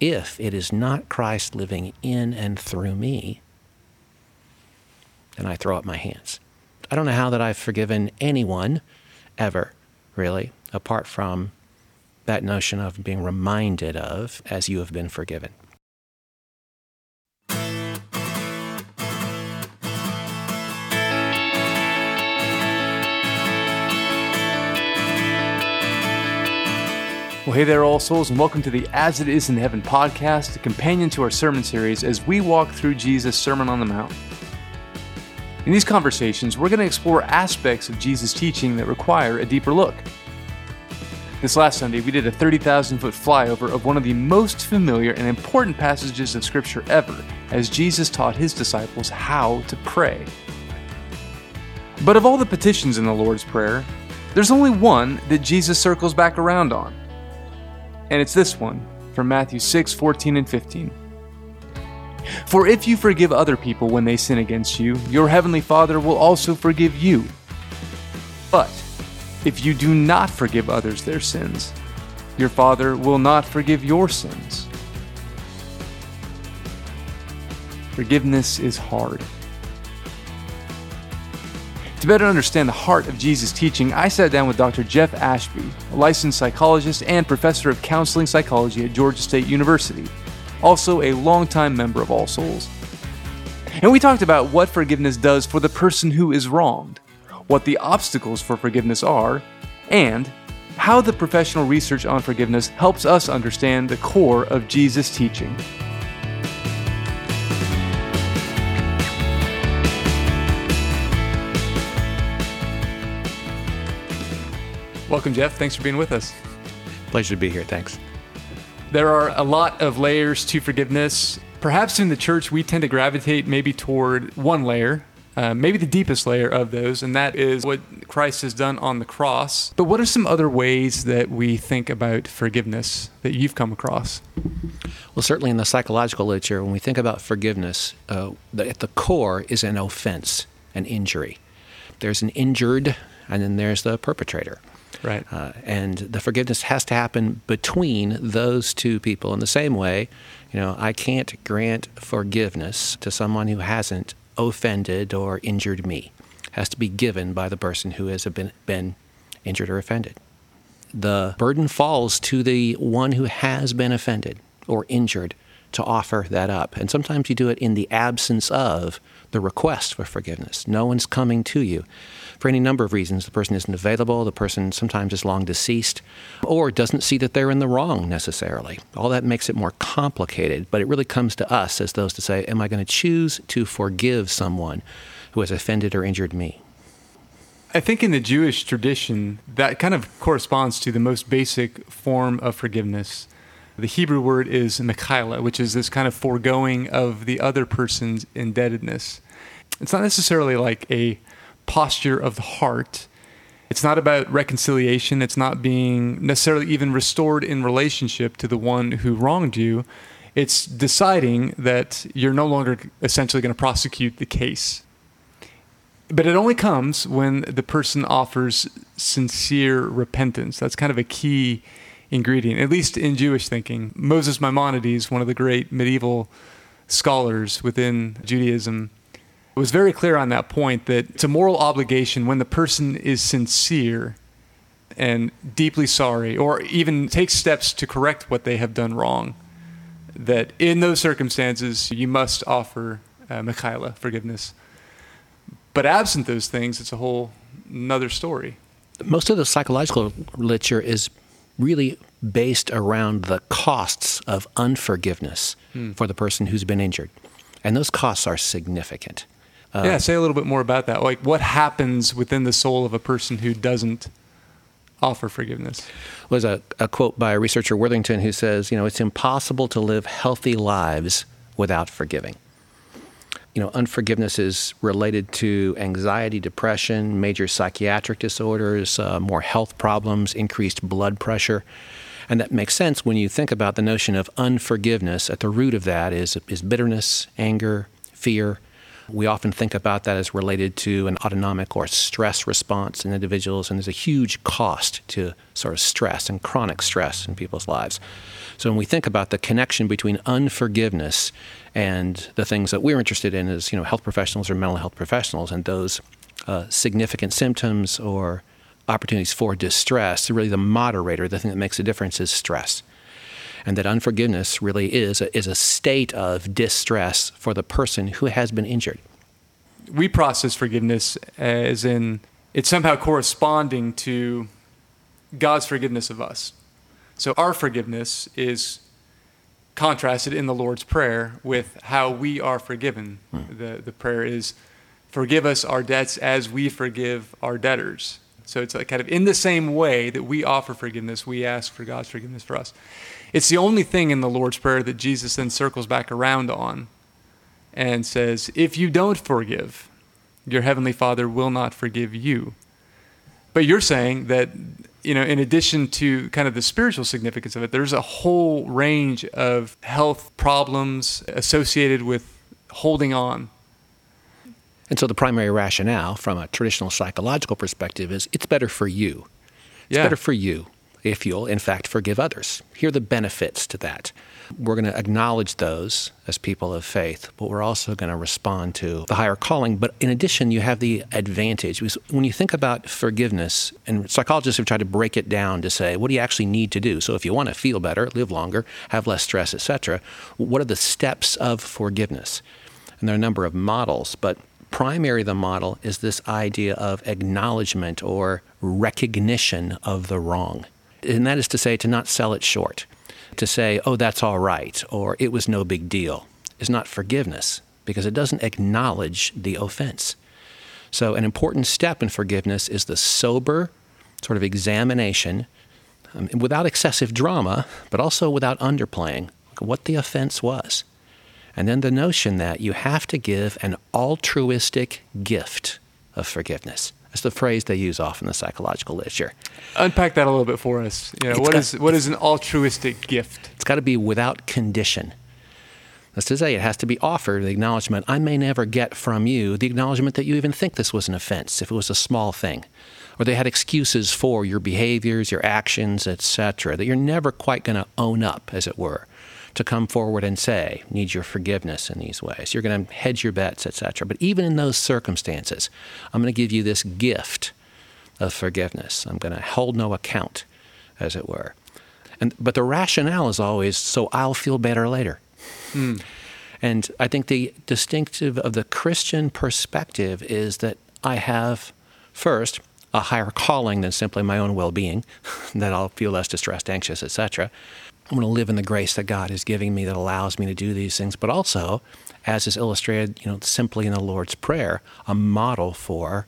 if it is not Christ living in and through me, then I throw up my hands. I don't know how that I've forgiven anyone ever, really, apart from that notion of being reminded of as you have been forgiven. Well, hey there, all souls, and welcome to the As It Is in Heaven podcast, a companion to our sermon series as we walk through Jesus' Sermon on the Mount. In these conversations, we're going to explore aspects of Jesus' teaching that require a deeper look. This last Sunday, we did a 30,000 foot flyover of one of the most familiar and important passages of Scripture ever, as Jesus taught his disciples how to pray. But of all the petitions in the Lord's Prayer, there's only one that Jesus circles back around on and it's this one from Matthew 6 14 and 15. For if you forgive other people when they sin against you, your heavenly Father will also forgive you. But if you do not forgive others their sins, your Father will not forgive your sins. Forgiveness is hard. To better understand the heart of Jesus' teaching, I sat down with Dr. Jeff Ashby, a licensed psychologist and professor of counseling psychology at Georgia State University, also a longtime member of All Souls. And we talked about what forgiveness does for the person who is wronged, what the obstacles for forgiveness are, and how the professional research on forgiveness helps us understand the core of Jesus' teaching. Welcome, Jeff. Thanks for being with us. Pleasure to be here. Thanks. There are a lot of layers to forgiveness. Perhaps in the church, we tend to gravitate maybe toward one layer, uh, maybe the deepest layer of those, and that is what Christ has done on the cross. But what are some other ways that we think about forgiveness that you've come across? Well, certainly in the psychological literature, when we think about forgiveness, uh, at the core is an offense, an injury. There's an injured, and then there's the perpetrator. Right. Uh, and the forgiveness has to happen between those two people. In the same way, you know, I can't grant forgiveness to someone who hasn't offended or injured me. It has to be given by the person who has been, been injured or offended. The burden falls to the one who has been offended or injured to offer that up. And sometimes you do it in the absence of the request for forgiveness. No one's coming to you for any number of reasons. The person isn't available, the person sometimes is long deceased, or doesn't see that they're in the wrong necessarily. All that makes it more complicated, but it really comes to us as those to say, Am I going to choose to forgive someone who has offended or injured me? I think in the Jewish tradition, that kind of corresponds to the most basic form of forgiveness. The Hebrew word is mechila, which is this kind of foregoing of the other person's indebtedness. It's not necessarily like a posture of the heart. It's not about reconciliation. It's not being necessarily even restored in relationship to the one who wronged you. It's deciding that you're no longer essentially going to prosecute the case. But it only comes when the person offers sincere repentance. That's kind of a key ingredient, at least in Jewish thinking. Moses Maimonides, one of the great medieval scholars within Judaism, was very clear on that point that it's a moral obligation when the person is sincere and deeply sorry, or even takes steps to correct what they have done wrong, that in those circumstances you must offer uh, Mechila forgiveness. But absent those things, it's a whole another story. Most of the psychological literature is really based around the costs of unforgiveness hmm. for the person who's been injured. And those costs are significant. Uh, yeah, say a little bit more about that. Like, what happens within the soul of a person who doesn't offer forgiveness? There's a, a quote by a researcher Worthington who says, you know, it's impossible to live healthy lives without forgiving. You know, unforgiveness is related to anxiety, depression, major psychiatric disorders, uh, more health problems, increased blood pressure. And that makes sense when you think about the notion of unforgiveness. At the root of that is, is bitterness, anger, fear, We often think about that as related to an autonomic or stress response in individuals, and there's a huge cost to sort of stress and chronic stress in people's lives. So when we think about the connection between unforgiveness and the things that we're interested in as you know health professionals or mental health professionals and those uh, significant symptoms or opportunities for distress, really the moderator, the thing that makes a difference is stress and that unforgiveness really is a, is a state of distress for the person who has been injured. We process forgiveness as in it's somehow corresponding to God's forgiveness of us. So our forgiveness is contrasted in the Lord's Prayer with how we are forgiven. Hmm. The, the prayer is, Forgive us our debts as we forgive our debtors. So it's like kind of in the same way that we offer forgiveness, we ask for God's forgiveness for us. It's the only thing in the Lord's Prayer that Jesus then circles back around on and says, If you don't forgive, your heavenly Father will not forgive you. But you're saying that, you know, in addition to kind of the spiritual significance of it, there's a whole range of health problems associated with holding on. And so the primary rationale from a traditional psychological perspective is it's better for you. It's yeah. better for you if you'll, in fact, forgive others. Here are the benefits to that. We're going to acknowledge those as people of faith, but we're also going to respond to the higher calling. But in addition, you have the advantage. because When you think about forgiveness, and psychologists have tried to break it down to say, what do you actually need to do? So if you want to feel better, live longer, have less stress, etc., what are the steps of forgiveness? And there are a number of models, but primary of the model is this idea of acknowledgement or recognition of the wrong. And that is to say, to not sell it short. To say, oh, that's all right, or it was no big deal, is not forgiveness because it doesn't acknowledge the offense. So, an important step in forgiveness is the sober sort of examination um, without excessive drama, but also without underplaying what the offense was. And then the notion that you have to give an altruistic gift of forgiveness. That's the phrase they use often in the psychological literature. Unpack that a little bit for us. You know, what got, is what is an altruistic gift? It's got to be without condition. That's to say, it has to be offered the acknowledgement I may never get from you the acknowledgement that you even think this was an offense if it was a small thing, or they had excuses for your behaviors, your actions, etc. That you're never quite going to own up, as it were to come forward and say, need your forgiveness in these ways. You're going to hedge your bets, etc. But even in those circumstances, I'm going to give you this gift of forgiveness. I'm going to hold no account, as it were. And, but the rationale is always so I'll feel better later. Mm. And I think the distinctive of the Christian perspective is that I have, first, a higher calling than simply my own well being, that I'll feel less distressed, anxious, etc. I'm going to live in the grace that God is giving me that allows me to do these things, but also, as is illustrated, you know, simply in the Lord's Prayer, a model for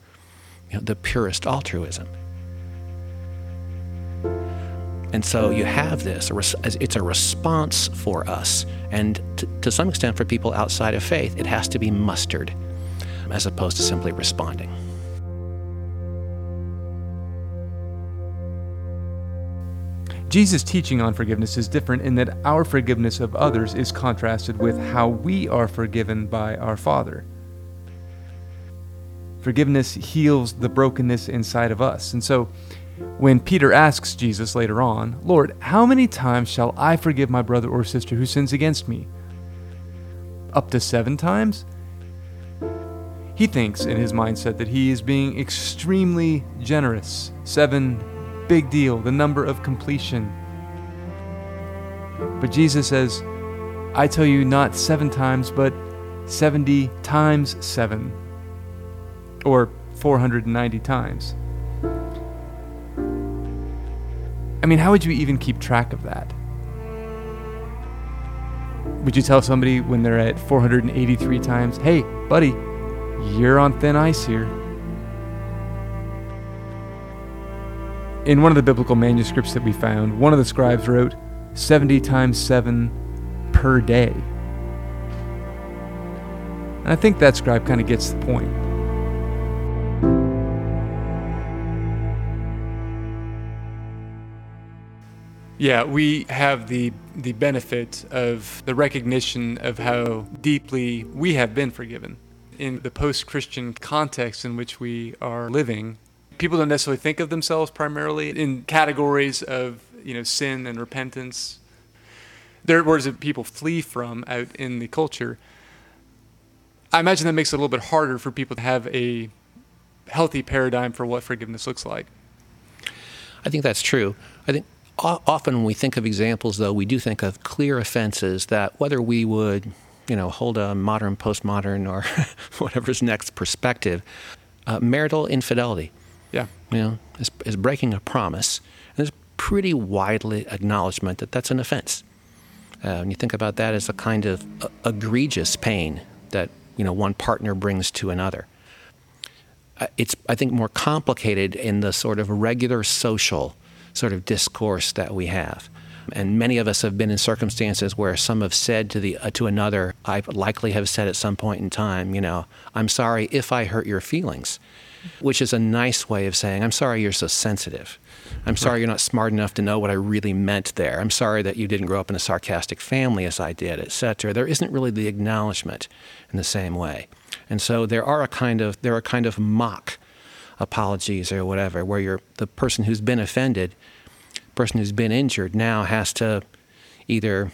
you know, the purest altruism. And so you have this, it's a response for us. And to, to some extent, for people outside of faith, it has to be mustered as opposed to simply responding. Jesus' teaching on forgiveness is different in that our forgiveness of others is contrasted with how we are forgiven by our Father. Forgiveness heals the brokenness inside of us. And so, when Peter asks Jesus later on, Lord, how many times shall I forgive my brother or sister who sins against me? Up to seven times? He thinks in his mindset that he is being extremely generous. Seven big deal, the number of completion. But Jesus says, I tell you not seven times, but 70 times seven, or 490 times. I mean, how would you even keep track of that? Would you tell somebody when they're at 483 times, hey, buddy, you're on thin ice here? In one of the biblical manuscripts that we found, one of the scribes wrote 70 times 7 per day. And I think that scribe kind of gets the point. Yeah, we have the the benefit of the recognition of how deeply we have been forgiven in the post Christian context in which we are living, people don't necessarily think of themselves primarily in categories of you know sin and repentance. There are words that people flee from out in the culture. I imagine that makes it a little bit harder for people to have a healthy paradigm for what forgiveness looks like. I think that's true. I think often when we think of examples, though, we do think of clear offenses that whether we would, you know, hold a modern, postmodern, or whatever's next perspective, uh, marital infidelity. Yeah. You know, is breaking a promise. And there's pretty widely acknowledgement that that's an offense. Uh, when you think about that as a kind of uh, egregious pain that you know one partner brings to another, uh, it's I think more complicated in the sort of regular social sort of discourse that we have. And many of us have been in circumstances where some have said to the uh, to another, I likely have said at some point in time, you know, I'm sorry if I hurt your feelings, which is a nice way of saying, I'm sorry you're so sensitive. I'm sorry you're not smart enough to know what I really meant there. I'm sorry that you didn't grow up in a sarcastic family as I did, etc. There isn't really the acknowledgement in the same way. And so there are a kind of there are kind of mock apologies or whatever, where you're the person who's been offended, person who's been injured, now has to either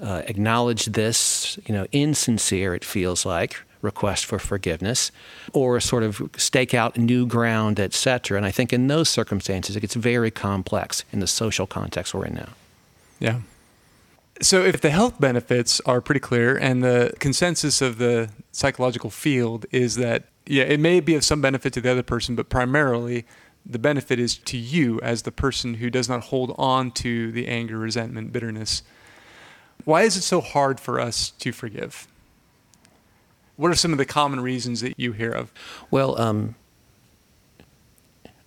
uh, acknowledge this, you know, insincere, it feels like, request for forgiveness, or sort of stake out new ground, etc. And I think in those circumstances, it gets very complex in the social context we're in now. Yeah. So, if the health benefits are pretty clear, and the consensus of the psychological field is that yeah, it may be of some benefit to the other person, but primarily the benefit is to you as the person who does not hold on to the anger, resentment, bitterness. Why is it so hard for us to forgive? What are some of the common reasons that you hear of? Well, um,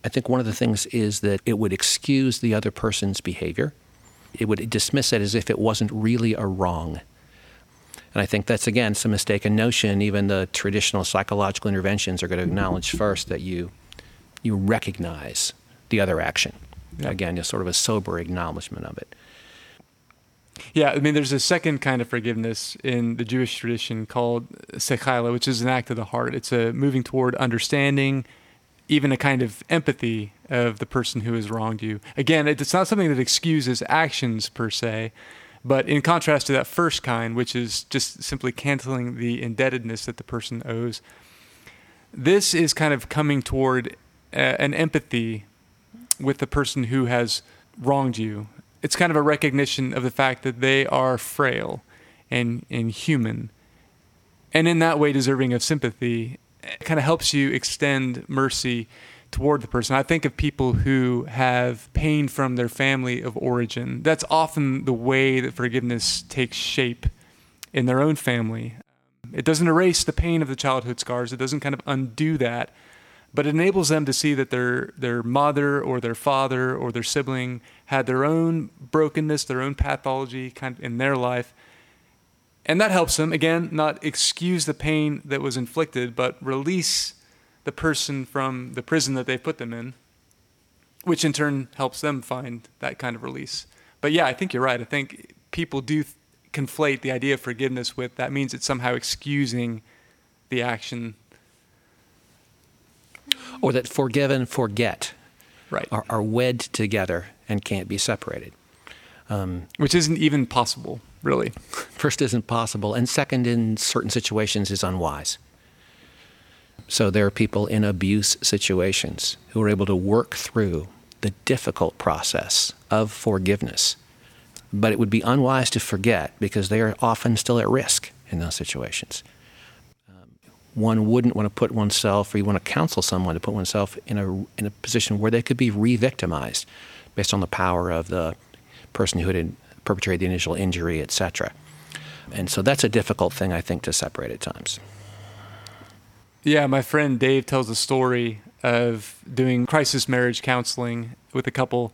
I think one of the things is that it would excuse the other person's behavior. It would dismiss it as if it wasn't really a wrong. And I think that's, again, some mistaken notion. Even the traditional psychological interventions are going to acknowledge first that you, you recognize the other action. Yeah. Again, just sort of a sober acknowledgement of it. Yeah, I mean, there's a second kind of forgiveness in the Jewish tradition called sechila, which is an act of the heart. It's a moving toward understanding, even a kind of empathy of the person who has wronged you. Again, it's not something that excuses actions per se, but in contrast to that first kind, which is just simply canceling the indebtedness that the person owes, this is kind of coming toward uh, an empathy with the person who has wronged you. It's kind of a recognition of the fact that they are frail and, and human, and in that way deserving of sympathy. It kind of helps you extend mercy toward the person. I think of people who have pain from their family of origin. That's often the way that forgiveness takes shape in their own family. It doesn't erase the pain of the childhood scars, it doesn't kind of undo that, but it enables them to see that their, their mother or their father or their sibling had their own brokenness, their own pathology kind of in their life. And that helps them, again, not excuse the pain that was inflicted, but release the person from the prison that they've put them in, which in turn helps them find that kind of release. But yeah, I think you're right. I think people do th- conflate the idea of forgiveness with that means it's somehow excusing the action. Or that forgive and forget right. are, are wed together and can't be separated. Um, Which isn't even possible, really. First, isn't possible, and second, in certain situations, is unwise. So there are people in abuse situations who are able to work through the difficult process of forgiveness. But it would be unwise to forget because they are often still at risk in those situations. One wouldn't want to put oneself, or you want to counsel someone to put oneself in a, in a position where they could be re victimized based on the power of the person who had perpetrated the initial injury, etc. And so that's a difficult thing, I think, to separate at times. Yeah, my friend Dave tells a story of doing crisis marriage counseling with a couple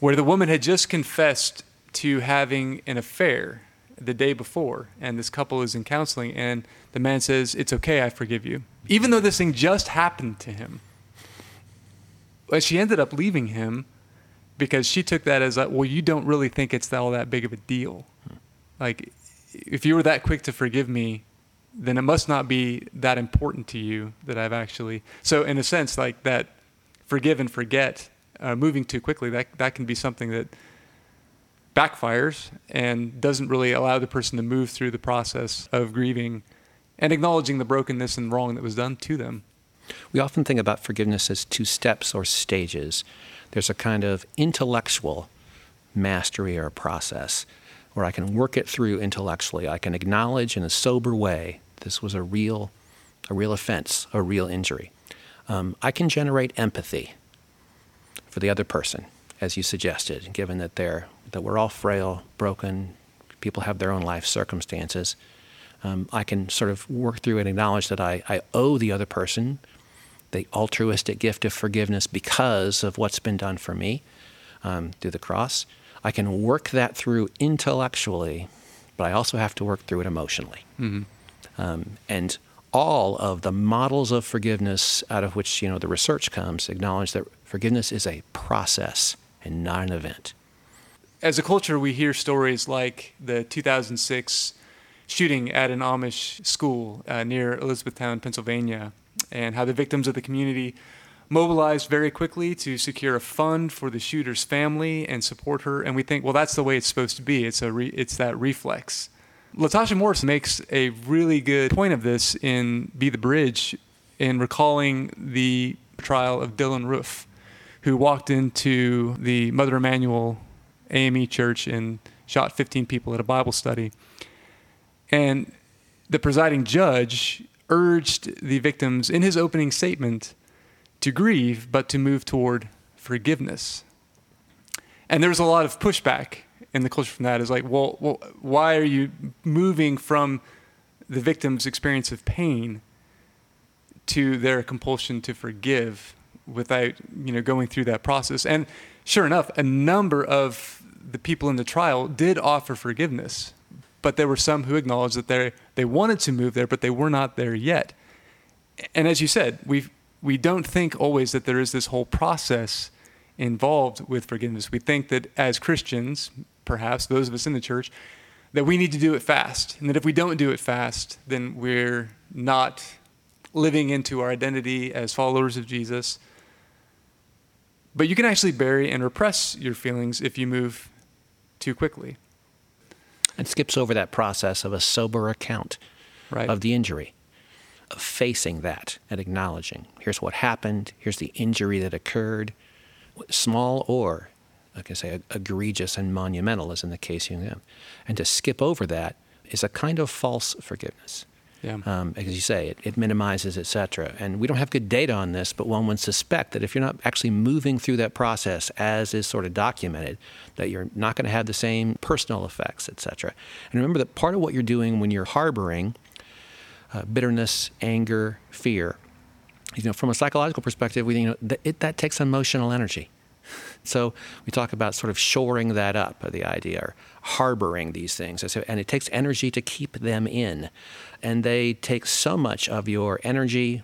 where the woman had just confessed to having an affair the day before, and this couple is in counseling, and the man says, It's okay, I forgive you. Even though this thing just happened to him. But she ended up leaving him because she took that as like, well, you don't really think it's all that big of a deal. Like, if you were that quick to forgive me, then it must not be that important to you that I've actually. So, in a sense, like that forgive and forget, uh, moving too quickly, that, that can be something that backfires and doesn't really allow the person to move through the process of grieving and acknowledging the brokenness and wrong that was done to them. We often think about forgiveness as two steps or stages. There's a kind of intellectual mastery or process where I can work it through intellectually. I can acknowledge in a sober way this was a real, a real offense, a real injury. Um, I can generate empathy for the other person, as you suggested, given that they're that we're all frail, broken, people have their own life circumstances. Um, I can sort of work through and acknowledge that I, I owe the other person the altruistic gift of forgiveness because of what's been done for me um, through the cross. I can work that through intellectually, but I also have to work through it emotionally. Mm-hmm. Um, and all of the models of forgiveness out of which you know the research comes acknowledge that forgiveness is a process and not an event. As a culture, we hear stories like the 2006 shooting at an Amish school uh, near Elizabethtown, Pennsylvania, and how the victims of the community mobilized very quickly to secure a fund for the shooter's family and support her. And we think, well, that's the way it's supposed to be. It's a re- it's that reflex. Latasha Morrison makes a really good point of this in Be the Bridge in recalling the trial of Dylann Roof, who walked into the Mother Emanuel AME church and shot 15 people at a Bible study. And the presiding judge urged the victims in his opening statement to grieve, but to move toward forgiveness. And there's a lot of pushback in the culture from that. Is like, well, well, why are you moving from the victim's experience of pain to their compulsion to forgive without, you know, going through that process? And sure enough, a number of the people in the trial did offer forgiveness but there were some who acknowledged that they they wanted to move there, but they were not there yet. And as you said, we we don't think always that there is this whole process involved with forgiveness. We think that as Christians, perhaps those of us in the church, that we need to do it fast, and that if we don't do it fast, then we're not living into our identity as followers of Jesus. But you can actually bury and repress your feelings if you move too quickly and skips over that process of a sober account right. of the injury, of facing that and acknowledging here's what happened, here's the injury that occurred, small or, like I say, egregious and monumental, as in the case you know. And to skip over that is a kind of false forgiveness. Yeah. Um, as you say, it, it minimizes, et cetera. And we don't have good data on this, but one would suspect that if you're not actually moving through that process as is sort of documented, that you're not going to have the same personal effects, et cetera. And remember that part of what you're doing when you're harboring uh, bitterness, anger, fear, you know, from a psychological perspective, we, you know, th- it, that takes emotional energy. So we talk about sort of shoring that up, the idea, or harboring these things. And it takes energy to keep them in. And they take so much of your energy,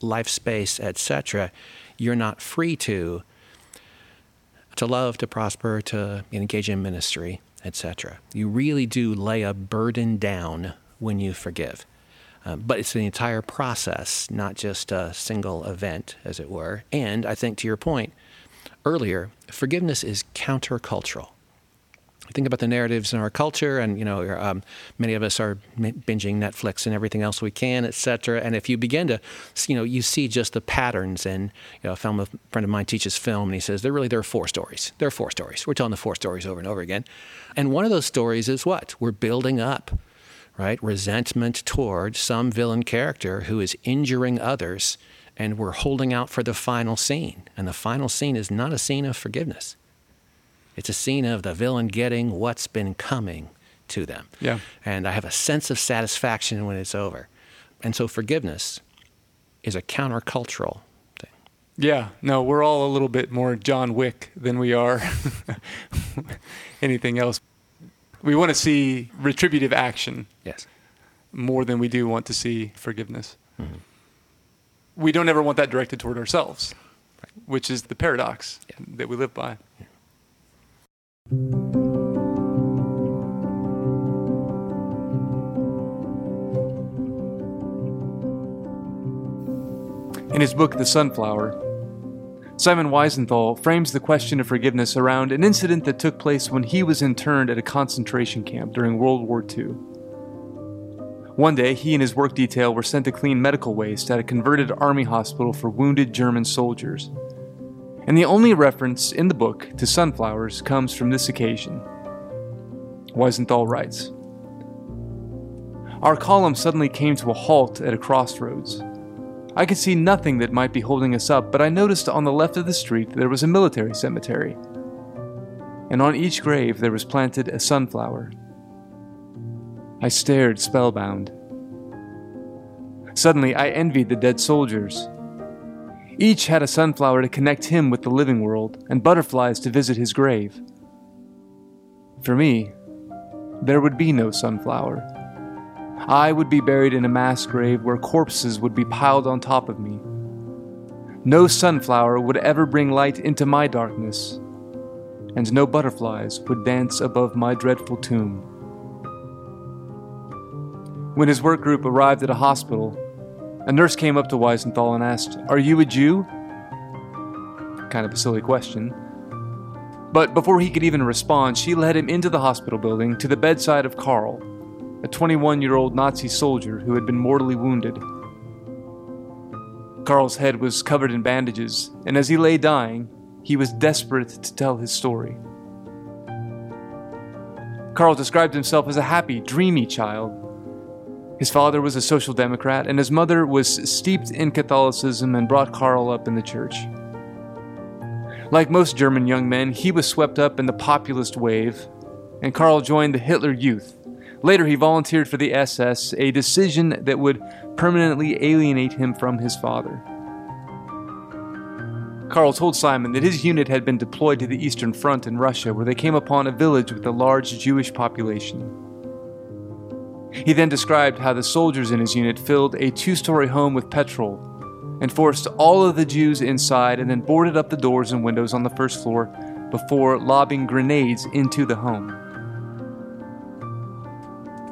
life space, etc. You're not free to to love, to prosper, to engage in ministry, etc. You really do lay a burden down when you forgive. Um, but it's an entire process, not just a single event, as it were. And I think to your point, earlier, forgiveness is countercultural. Think about the narratives in our culture, and you know, um, many of us are binging Netflix and everything else we can, et cetera. And if you begin to, you know, you see just the patterns. And you know, a film a friend of mine teaches film, and he says there really there are four stories. There are four stories. We're telling the four stories over and over again. And one of those stories is what we're building up, right? Resentment toward some villain character who is injuring others and we're holding out for the final scene. And the final scene is not a scene of forgiveness. It's a scene of the villain getting what's been coming to them. Yeah. And I have a sense of satisfaction when it's over. And so forgiveness is a countercultural thing. Yeah. No, we're all a little bit more John Wick than we are anything else. We want to see retributive action. Yes. More than we do want to see forgiveness. Mm-hmm we don't ever want that directed toward ourselves, right. which is the paradox yeah. that we live by. Yeah. In his book, The Sunflower, Simon Wiesenthal frames the question of forgiveness around an incident that took place when he was interned at a concentration camp during World War II. One day, he and his work detail were sent to clean medical waste at a converted army hospital for wounded German soldiers. And the only reference in the book to sunflowers comes from this occasion. Wiesenthal writes Our column suddenly came to a halt at a crossroads. I could see nothing that might be holding us up, but I noticed on the left of the street there was a military cemetery. And on each grave there was planted a sunflower. I stared spellbound. Suddenly, I envied the dead soldiers. Each had a sunflower to connect him with the living world, and butterflies to visit his grave. For me, there would be no sunflower. I would be buried in a mass grave where corpses would be piled on top of me. No sunflower would ever bring light into my darkness, and no butterflies would dance above my dreadful tomb. When his work group arrived at a hospital, a nurse came up to Wiesenthal and asked, Are you a Jew? Kind of a silly question. But before he could even respond, she led him into the hospital building to the bedside of Karl, a 21 year old Nazi soldier who had been mortally wounded. Karl's head was covered in bandages, and as he lay dying, he was desperate to tell his story. Karl described himself as a happy, dreamy child. His father was a social democrat, and his mother was steeped in Catholicism and brought Karl up in the church. Like most German young men, he was swept up in the populist wave, and Karl joined the Hitler Youth. Later, he volunteered for the SS, a decision that would permanently alienate him from his father. Karl told Simon that his unit had been deployed to the Eastern Front in Russia, where they came upon a village with a large Jewish population. He then described how the soldiers in his unit filled a two story home with petrol and forced all of the Jews inside and then boarded up the doors and windows on the first floor before lobbing grenades into the home.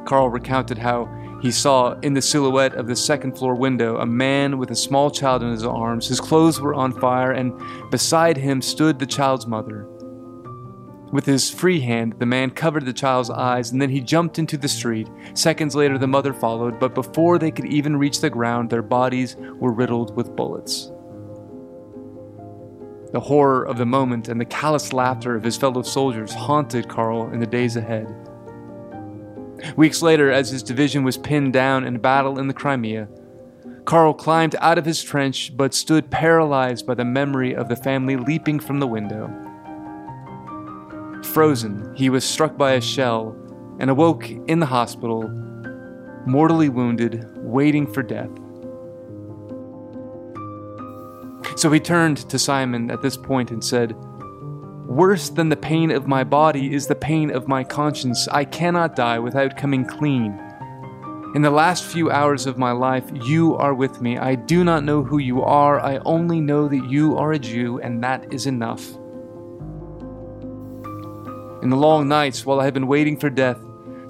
Karl recounted how he saw in the silhouette of the second floor window a man with a small child in his arms. His clothes were on fire, and beside him stood the child's mother. With his free hand, the man covered the child's eyes and then he jumped into the street. Seconds later, the mother followed, but before they could even reach the ground, their bodies were riddled with bullets. The horror of the moment and the callous laughter of his fellow soldiers haunted Karl in the days ahead. Weeks later, as his division was pinned down in battle in the Crimea, Karl climbed out of his trench but stood paralyzed by the memory of the family leaping from the window. Frozen, he was struck by a shell and awoke in the hospital, mortally wounded, waiting for death. So he turned to Simon at this point and said, Worse than the pain of my body is the pain of my conscience. I cannot die without coming clean. In the last few hours of my life, you are with me. I do not know who you are. I only know that you are a Jew, and that is enough. In the long nights while I have been waiting for death,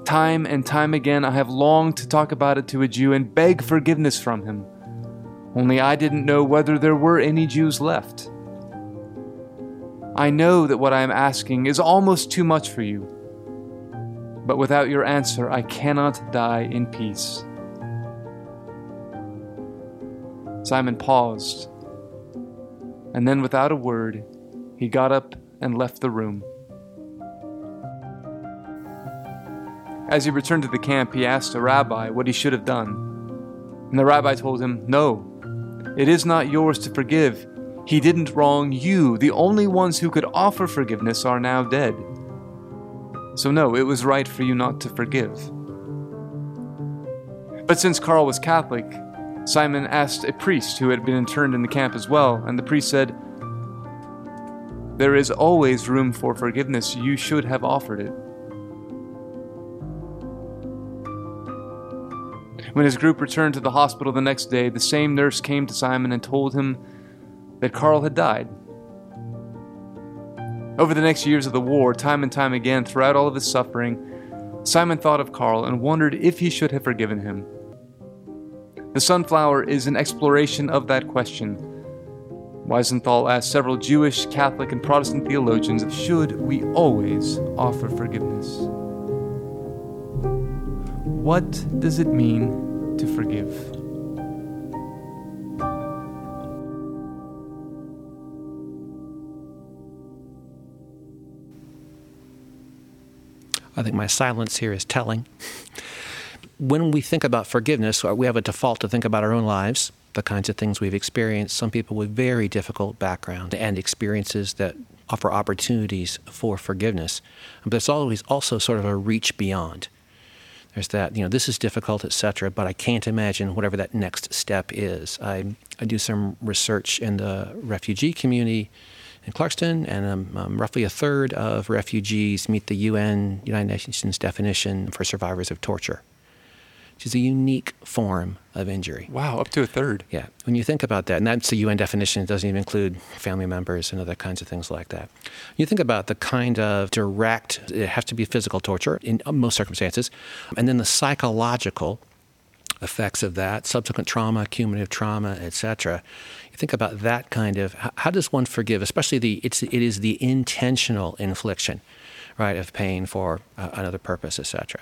time and time again I have longed to talk about it to a Jew and beg forgiveness from him. Only I didn't know whether there were any Jews left. I know that what I am asking is almost too much for you, but without your answer, I cannot die in peace. Simon paused, and then without a word, he got up and left the room. As he returned to the camp, he asked a rabbi what he should have done. And the rabbi told him, No, it is not yours to forgive. He didn't wrong you. The only ones who could offer forgiveness are now dead. So, no, it was right for you not to forgive. But since Karl was Catholic, Simon asked a priest who had been interned in the camp as well, and the priest said, There is always room for forgiveness. You should have offered it. When his group returned to the hospital the next day, the same nurse came to Simon and told him that Karl had died. Over the next years of the war, time and time again, throughout all of his suffering, Simon thought of Karl and wondered if he should have forgiven him. The Sunflower is an exploration of that question. Wiesenthal asked several Jewish, Catholic, and Protestant theologians should we always offer forgiveness? What does it mean to forgive? I think my silence here is telling. When we think about forgiveness, uh, we have a default to think about our own lives, the kinds of things we've experienced. Some people with very difficult background and experiences that offer opportunities for forgiveness. But there's always also sort of a reach beyond. There's that, you know, this is difficult, etc., but I can't imagine whatever that next step is. I, I do some research in the refugee community in Clarkston, and um, um, roughly a third of refugees meet the UN, United Nations definition for survivors of torture, which is a unique form of injury. Wow, up to a third. Yeah. When you think about that, and that's the UN definition, it doesn't even include family members and other kinds of things like that. You think about the kind of direct, it has to be physical torture in most circumstances, and then the psychological effects of that, subsequent trauma, cumulative trauma, etc. You think about that kind of how does one forgive, especially the it's it is the intentional infliction, right, of pain for uh, another purpose, etc.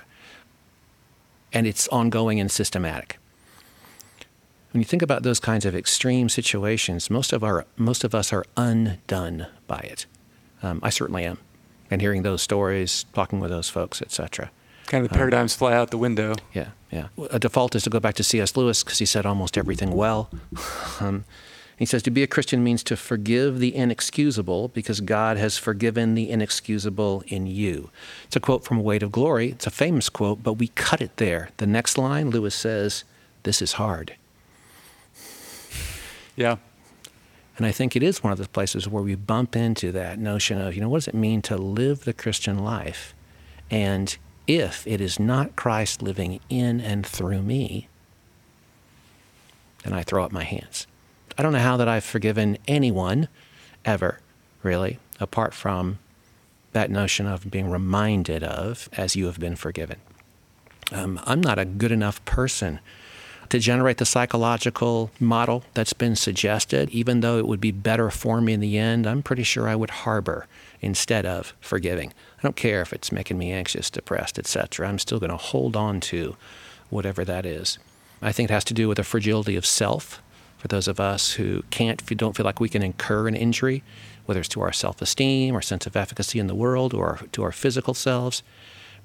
And it's ongoing and systematic. When you think about those kinds of extreme situations, most of our most of us are undone by it. Um, I certainly am, and hearing those stories, talking with those folks, etc. Kind of the paradigms um, fly out the window. Yeah, yeah. A default is to go back to C.S. Lewis because he said almost everything well. Um, he says to be a Christian means to forgive the inexcusable because God has forgiven the inexcusable in you. It's a quote from Weight of Glory. It's a famous quote, but we cut it there. The next line, Lewis says, This is hard. Yeah. And I think it is one of those places where we bump into that notion of, you know, what does it mean to live the Christian life? And if it is not Christ living in and through me, then I throw up my hands. I don't know how that I've forgiven anyone ever, really, apart from that notion of being reminded of as you have been forgiven. Um, I'm not a good enough person to generate the psychological model that's been suggested, even though it would be better for me in the end, I'm pretty sure I would harbor instead of forgiving. I don't care if it's making me anxious, depressed, etc. I'm still going to hold on to whatever that is. I think it has to do with the fragility of self for those of us who can't, don't feel like we can incur an injury, whether it's to our self esteem or sense of efficacy in the world or to our physical selves.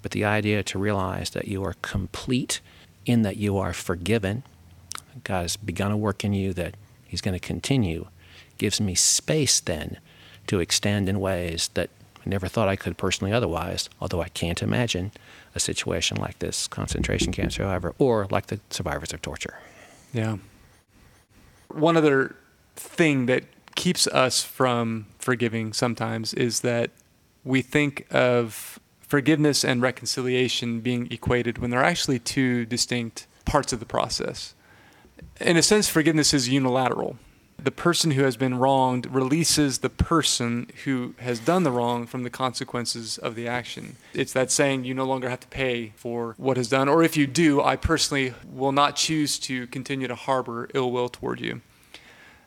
But the idea to realize that you are complete in that you are forgiven, God has begun a work in you that He's going to continue, gives me space then to extend in ways that I never thought I could personally otherwise, although I can't imagine a situation like this concentration camps, however, or like the survivors of torture. Yeah. One other thing that keeps us from forgiving sometimes is that we think of forgiveness and reconciliation being equated when they're actually two distinct parts of the process. In a sense, forgiveness is unilateral the person who has been wronged releases the person who has done the wrong from the consequences of the action. It's that saying you no longer have to pay for what is done, or if you do, I personally will not choose to continue to harbor ill will toward you.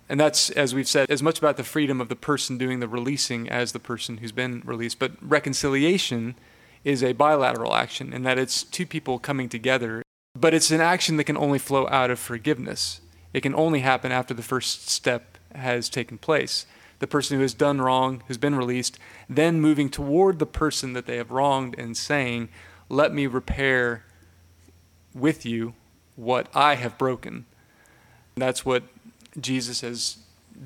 And that's, as we've said, as much about the freedom of the person doing the releasing as the person who's been released. But reconciliation is a bilateral action in that it's two people coming together, but it's an action that can only flow out of forgiveness. It can only happen after the first step has taken place. The person who has done wrong, who's been released, then moving toward the person that they have wronged and saying, Let me repair with you what I have broken. That's what Jesus has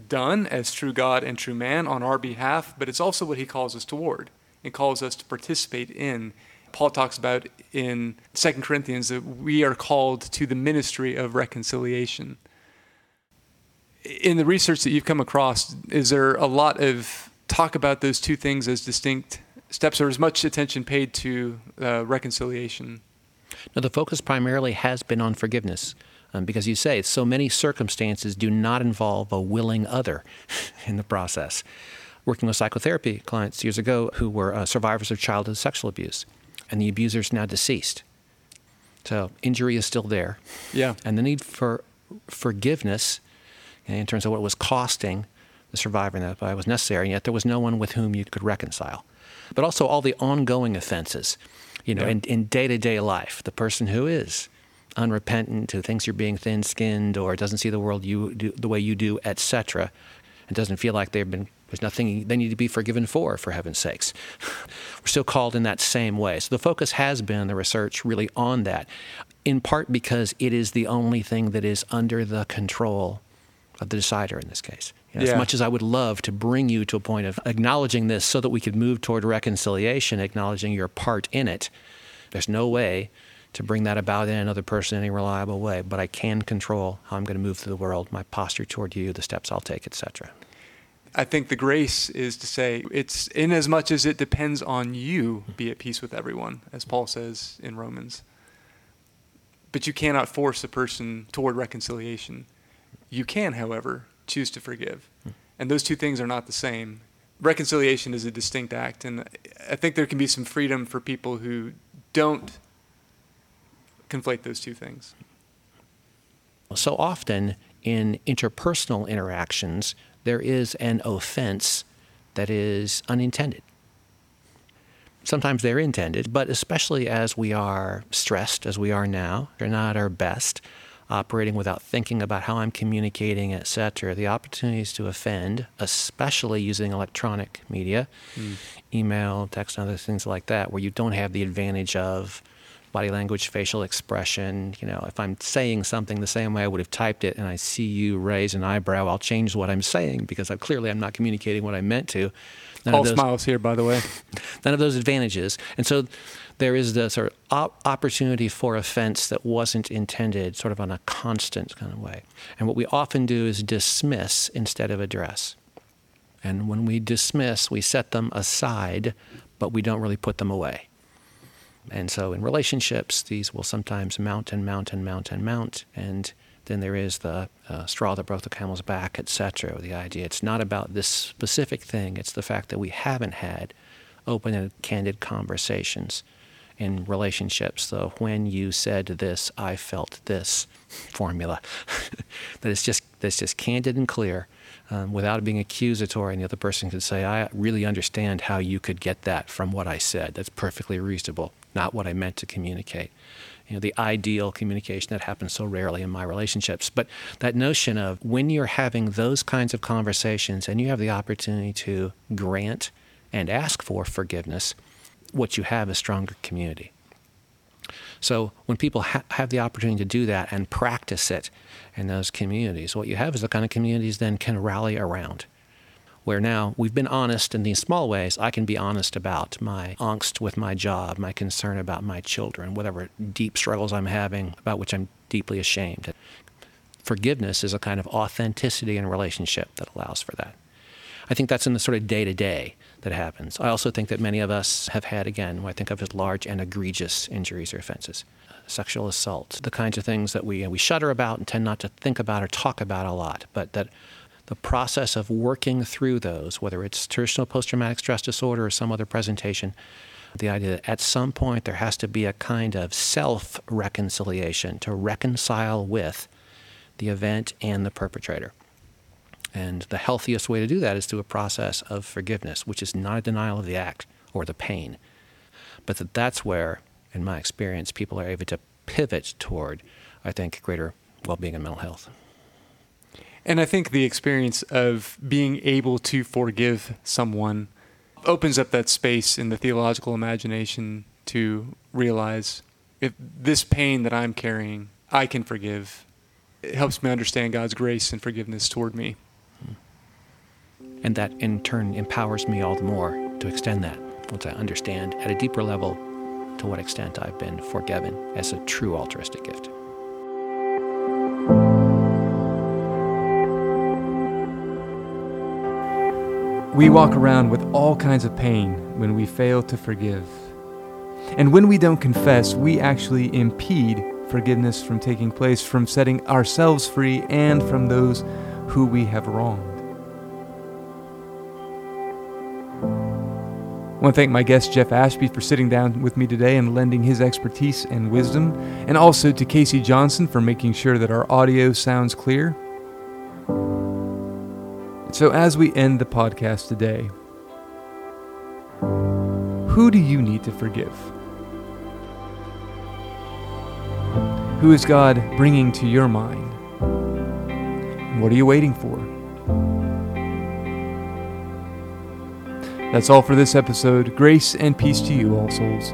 done as true God and true man on our behalf, but it's also what he calls us toward. It calls us to participate in. Paul talks about in 2 Corinthians that we are called to the ministry of reconciliation in the research that you've come across, is there a lot of talk about those two things as distinct steps, or as much attention paid to uh, reconciliation? No, the focus primarily has been on forgiveness. Um, because you say so many circumstances do not involve a willing other in the process. Working with psychotherapy clients years ago who were uh, survivors of childhood sexual abuse, and the abuser is now deceased. So injury is still there. Yeah. And the need for forgiveness in terms of what it was costing the survivor and that was necessary, and yet there was no one with whom you could reconcile. But also all the ongoing offenses, you know, yeah. in day to day life. The person who is unrepentant, who thinks you're being thin skinned or doesn't see the world you do, the way you do, etc., and doesn't feel like they've been there's nothing they need to be forgiven for, for heaven's sakes. We're still called in that same way. So the focus has been the research really on that, in part because it is the only thing that is under the control the decider in this case. You know, yeah. As much as I would love to bring you to a point of acknowledging this so that we could move toward reconciliation, acknowledging your part in it, there's no way to bring that about in another person in any reliable way. But I can control how I'm going to move through the world, my posture toward you, the steps I'll take, etc. I think the grace is to say it's in as much as it depends on you, be at peace with everyone, as Paul says in Romans. But you cannot force a person toward reconciliation. You can, however, choose to forgive. And those two things are not the same. Reconciliation is a distinct act, and I think there can be some freedom for people who don't conflate those two things. So often in interpersonal interactions, there is an offense that is unintended. Sometimes they're intended, but especially as we are stressed, as we are now, they're not our best, operating without thinking about how I'm communicating, etc. The opportunities to offend, especially using electronic media, mm. email, text, and other things like that, where you don't have the advantage of body language, facial expression. You know, if I'm saying something the same way I would have typed it and I see you raise an eyebrow, I'll change what I'm saying because I, clearly I'm not communicating what I meant to. None All those, smiles here, by the way. None of those advantages. And so there is the sort of op- opportunity for offense that wasn't intended sort of on a constant kind of way. And what we often do is dismiss instead of address. And when we dismiss, we set them aside, but we don't really put them away. And so in relationships, these will sometimes mount and mount and mount and mount. And then there is the uh, straw that broke the camel's back, etc. The idea it's not about this specific thing, it's the fact that we haven't had open and candid conversations in relationships. So when you said this, I felt this formula. that it's just that's just candid and clear. Um, without being accusatory, and the other person could say, I really understand how you could get that from what I said. That's perfectly reasonable not what I meant to communicate. You know, the ideal communication that happens so rarely in my relationships. But that notion of when you're having those kinds of conversations and you have the opportunity to grant and ask for forgiveness, what you have is stronger community. So when people ha- have the opportunity to do that and practice it in those communities, what you have is the kind of communities then can rally around where now we've been honest in these small ways. I can be honest about my angst with my job, my concern about my children, whatever deep struggles I'm having about which I'm deeply ashamed. Forgiveness is a kind of authenticity in a relationship that allows for that. I think that's in the sort of day to day that happens. I also think that many of us have had, again, what I think of as large and egregious injuries or offenses. Sexual assault, the kinds of things that we, we shudder about and tend not to think about or talk about a lot, but that the process of working through those, whether it's traditional post traumatic stress disorder or some other presentation, the idea that at some point there has to be a kind of self reconciliation to reconcile with the event and the perpetrator. And the healthiest way to do that is through a process of forgiveness, which is not a denial of the act or the pain, but that that's where, in my experience, people are able to pivot toward, I think, greater well being and mental health. And I think the experience of being able to forgive someone opens up that space in the theological imagination to realize if this pain that I'm carrying, I can forgive. It helps me understand God's grace and forgiveness toward me. And that in turn empowers me all the more to extend that once I understand at a deeper level to what extent I've been forgiven as a true altruistic gift. We walk around with all kinds of pain when we fail to forgive. And when we don't confess, we actually impede forgiveness from taking place, from setting ourselves free, and from those who we have wronged. I want to thank my guest Jeff Ashby for sitting down with me today and lending his expertise and wisdom, and also to Casey Johnson for making sure that our audio sounds clear. So, as we end the podcast today, who do you need to forgive? Who is God bringing to your mind? What are you waiting for? That's all for this episode. Grace and peace to you, all souls.